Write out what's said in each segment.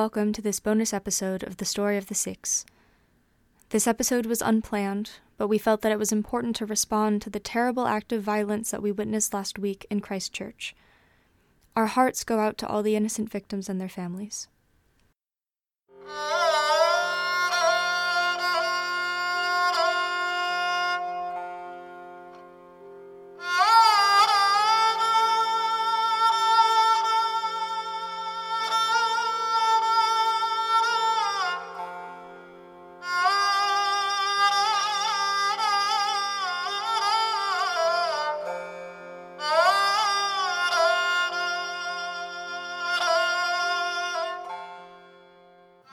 welcome to this bonus episode of The Story of the Sikhs. This episode was unplanned, but we felt that it was important to respond to the terrible act of violence that we witnessed last week in Christchurch. Our hearts go out to all the innocent victims and their families. Ah!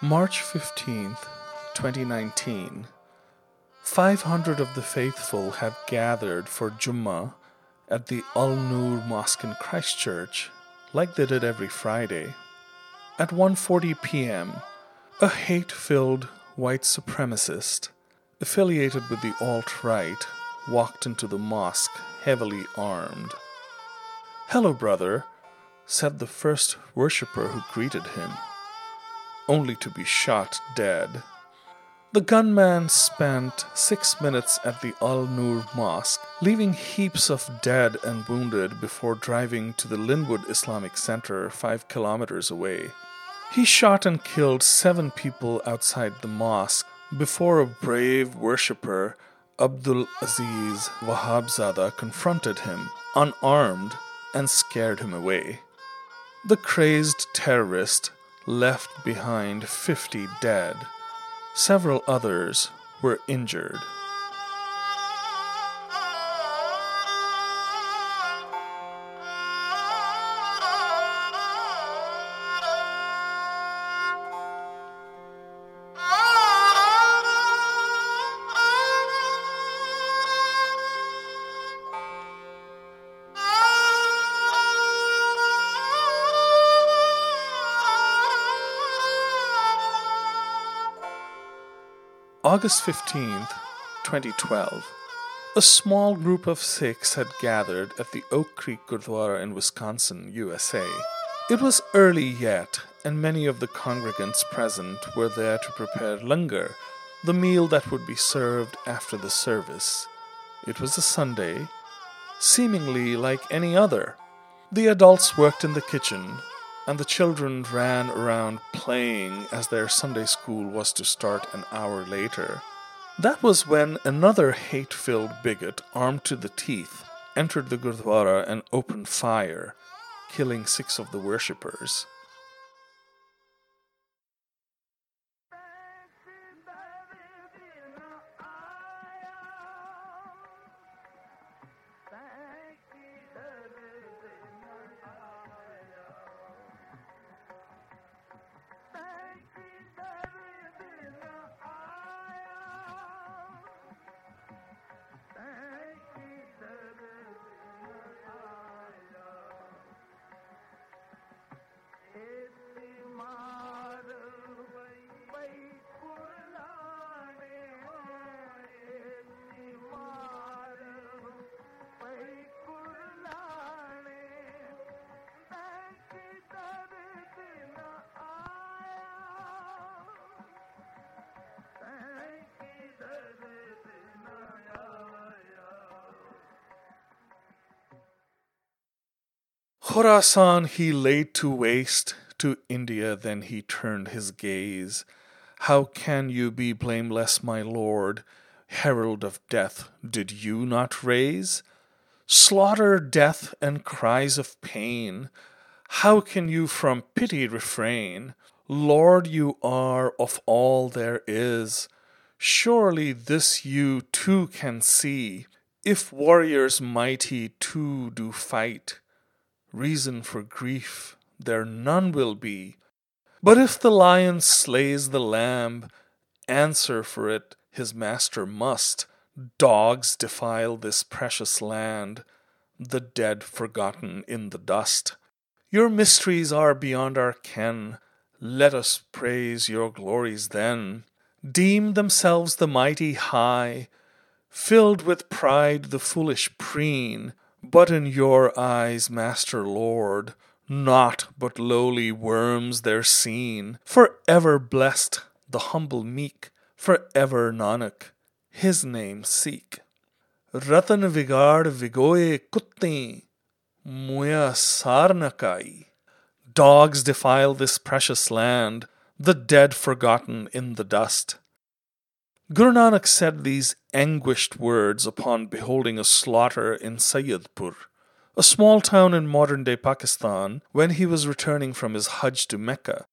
March 15th, 2019. 500 of the faithful have gathered for Jummah at the Al Nur Mosque in Christchurch, like they did every Friday. At 1:40 p.m., a hate-filled white supremacist affiliated with the alt-right walked into the mosque heavily armed. "Hello, brother," said the first worshipper who greeted him only to be shot dead. The gunman spent six minutes at the Al Nur Mosque, leaving heaps of dead and wounded before driving to the Linwood Islamic Center five kilometers away. He shot and killed seven people outside the mosque before a brave worshipper, Abdul Aziz Wahabzada, confronted him, unarmed, and scared him away. The crazed terrorist left behind 50 dead. Several others were injured. August 15th, 2012. A small group of Sikhs had gathered at the Oak Creek Gurdwara in Wisconsin, USA. It was early yet, and many of the congregants present were there to prepare langar, the meal that would be served after the service. It was a Sunday, seemingly like any other. The adults worked in the kitchen, and the children ran around playing as their Sunday school was to start an hour later. That was when another hate filled bigot, armed to the teeth, entered the Gurdwara and opened fire, killing six of the worshippers. Khorasan he laid to waste, to India then he turned his gaze. How can you be blameless, my lord? Herald of death, did you not raise? Slaughter, death, and cries of pain. How can you from pity refrain? Lord, you are of all there is. Surely this you too can see. If warriors mighty too do fight, reason for grief there none will be. But if the lion slays the lamb, answer for it his master must. Dogs defile this precious land, the dead forgotten in the dust. Your mysteries are beyond our ken. Let us praise your glories then. Deem themselves the mighty high, filled with pride the foolish preen, but in your eyes, Master Lord, naught but lowly worms they're seen. For ever blessed the humble meek, for ever Nanak, his name seek. Ratan vigard vigoye kutti, muya sarnakai. Dogs defile this precious land, the dead forgotten in the dust. Guru Nanak said these anguished words upon beholding a slaughter in Sayyidpur, a small town in modern day Pakistan, when he was returning from his Hajj to Mecca.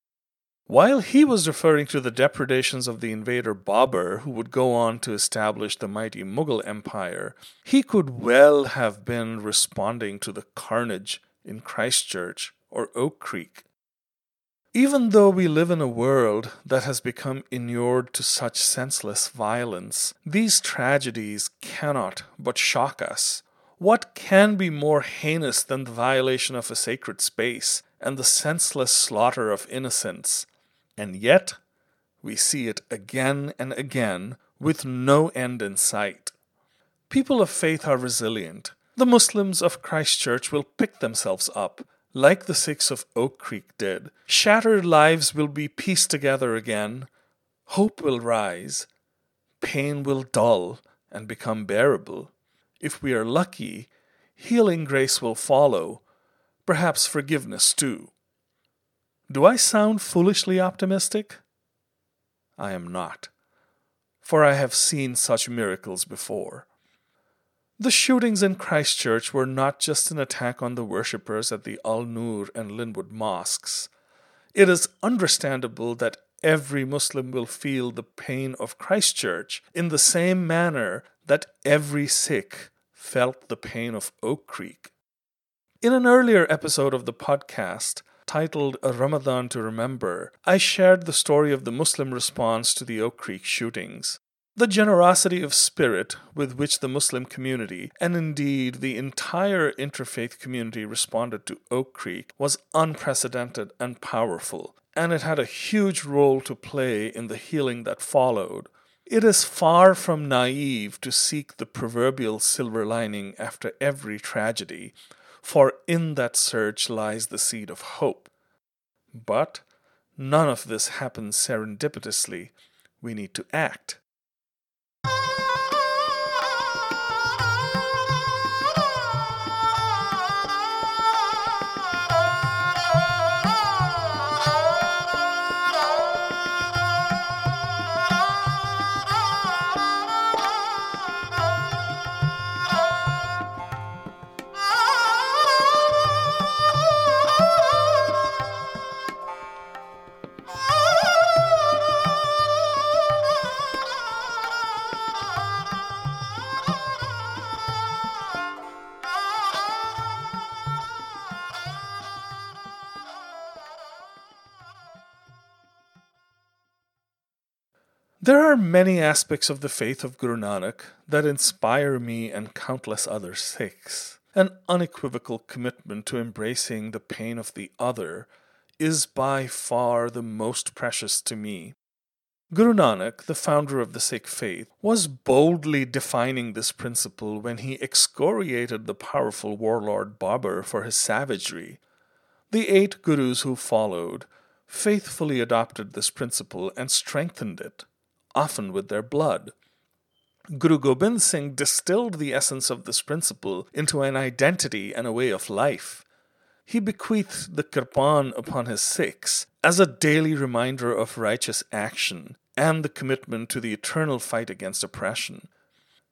While he was referring to the depredations of the invader Babur, who would go on to establish the mighty Mughal Empire, he could well have been responding to the carnage in Christchurch or Oak Creek. Even though we live in a world that has become inured to such senseless violence, these tragedies cannot but shock us. What can be more heinous than the violation of a sacred space and the senseless slaughter of innocents? And yet, we see it again and again with no end in sight. People of faith are resilient. The Muslims of Christchurch will pick themselves up like the Sikhs of Oak Creek did. Shattered lives will be pieced together again. Hope will rise. Pain will dull and become bearable. If we are lucky, healing grace will follow, perhaps forgiveness too. Do I sound foolishly optimistic? I am not, for I have seen such miracles before. The shootings in Christchurch were not just an attack on the worshippers at the Al Nur and Linwood mosques. It is understandable that every Muslim will feel the pain of Christchurch in the same manner that every Sikh felt the pain of Oak Creek. In an earlier episode of the podcast, titled A Ramadan to Remember, I shared the story of the Muslim response to the Oak Creek shootings. The generosity of spirit with which the Muslim community, and indeed the entire interfaith community, responded to Oak Creek was unprecedented and powerful, and it had a huge role to play in the healing that followed. It is far from naive to seek the proverbial silver lining after every tragedy, for in that search lies the seed of hope. But none of this happens serendipitously. We need to act. There are many aspects of the faith of Guru Nanak that inspire me and countless other Sikhs. An unequivocal commitment to embracing the pain of the other is by far the most precious to me. Guru Nanak, the founder of the Sikh faith, was boldly defining this principle when he excoriated the powerful warlord Babur for his savagery. The eight gurus who followed faithfully adopted this principle and strengthened it often with their blood. Guru Gobind Singh distilled the essence of this principle into an identity and a way of life. He bequeathed the kirpan upon his Sikhs as a daily reminder of righteous action and the commitment to the eternal fight against oppression.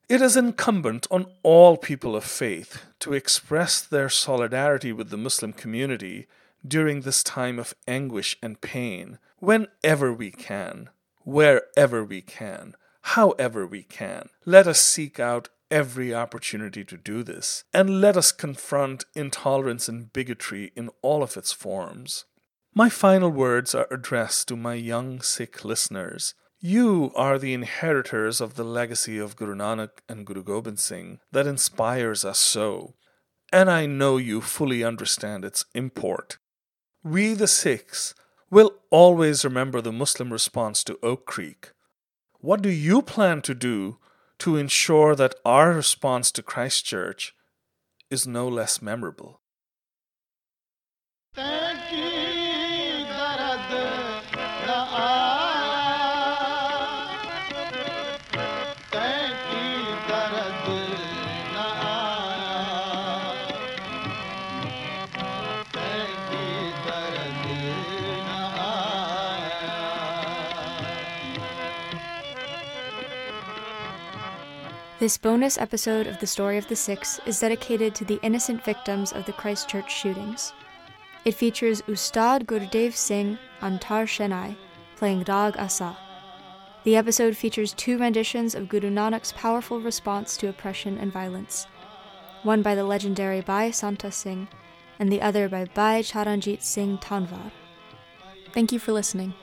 It is incumbent on all people of faith to express their solidarity with the Muslim community during this time of anguish and pain whenever we can wherever we can, however we can. Let us seek out every opportunity to do this, and let us confront intolerance and bigotry in all of its forms. My final words are addressed to my young Sikh listeners. You are the inheritors of the legacy of Guru Nanak and Guru Gobind Singh that inspires us so, and I know you fully understand its import. We, the Sikhs, will always remember the Muslim response to Oak Creek. What do you plan to do to ensure that our response to Christchurch is no less memorable. This bonus episode of The Story of the Sikhs is dedicated to the innocent victims of the Christchurch shootings. It features Ustad Gurdev Singh Antar Shenai playing Rag Asa. The episode features two renditions of Guru Nanak's powerful response to oppression and violence, one by the legendary Bhai Santa Singh and the other by Bhai Charanjit Singh Tanwar. Thank you for listening.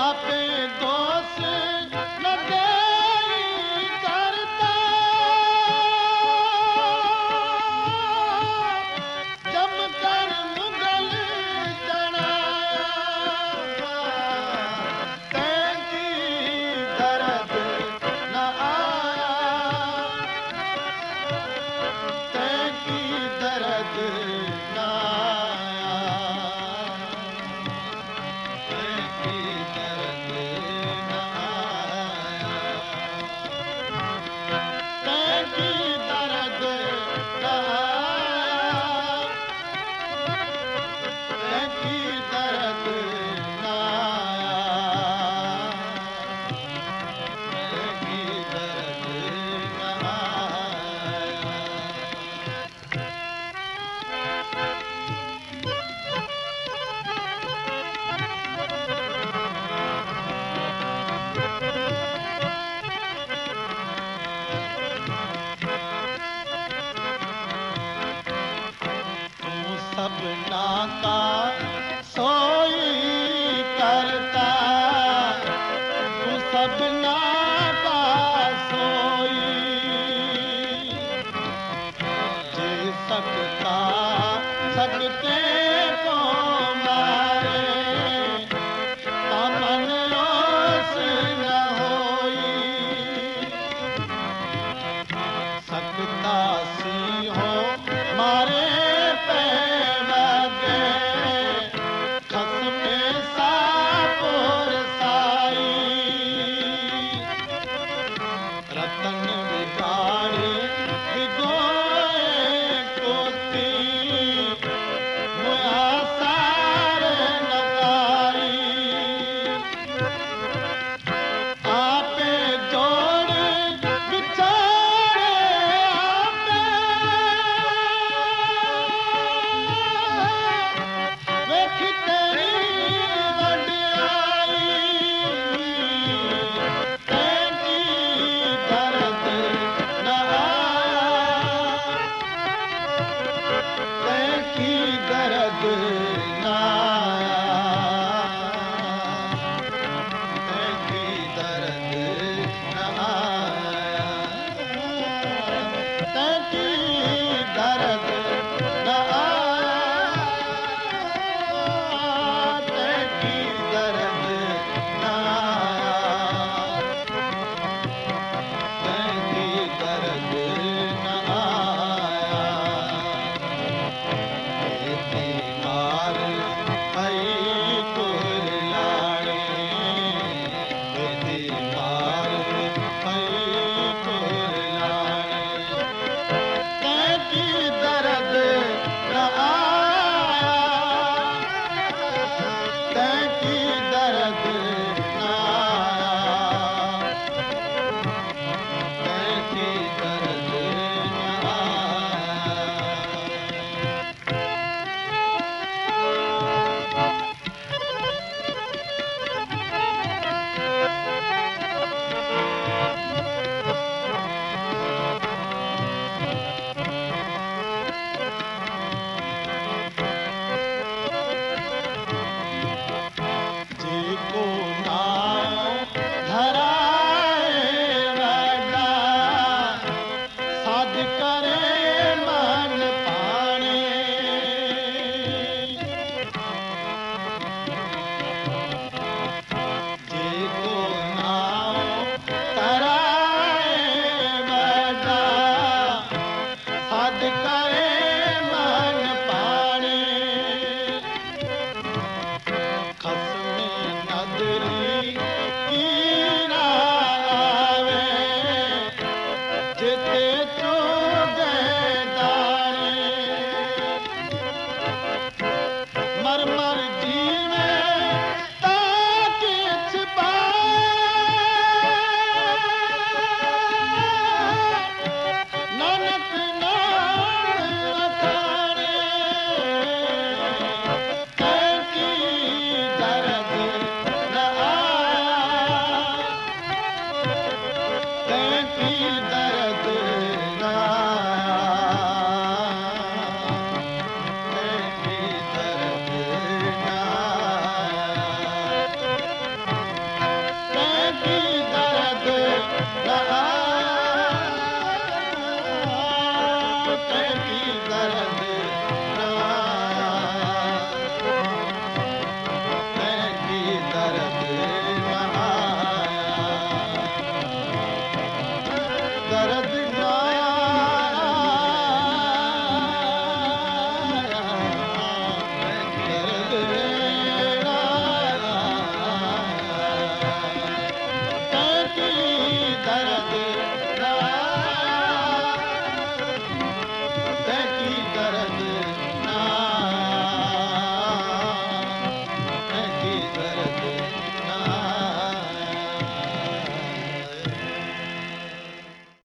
up सबना का सो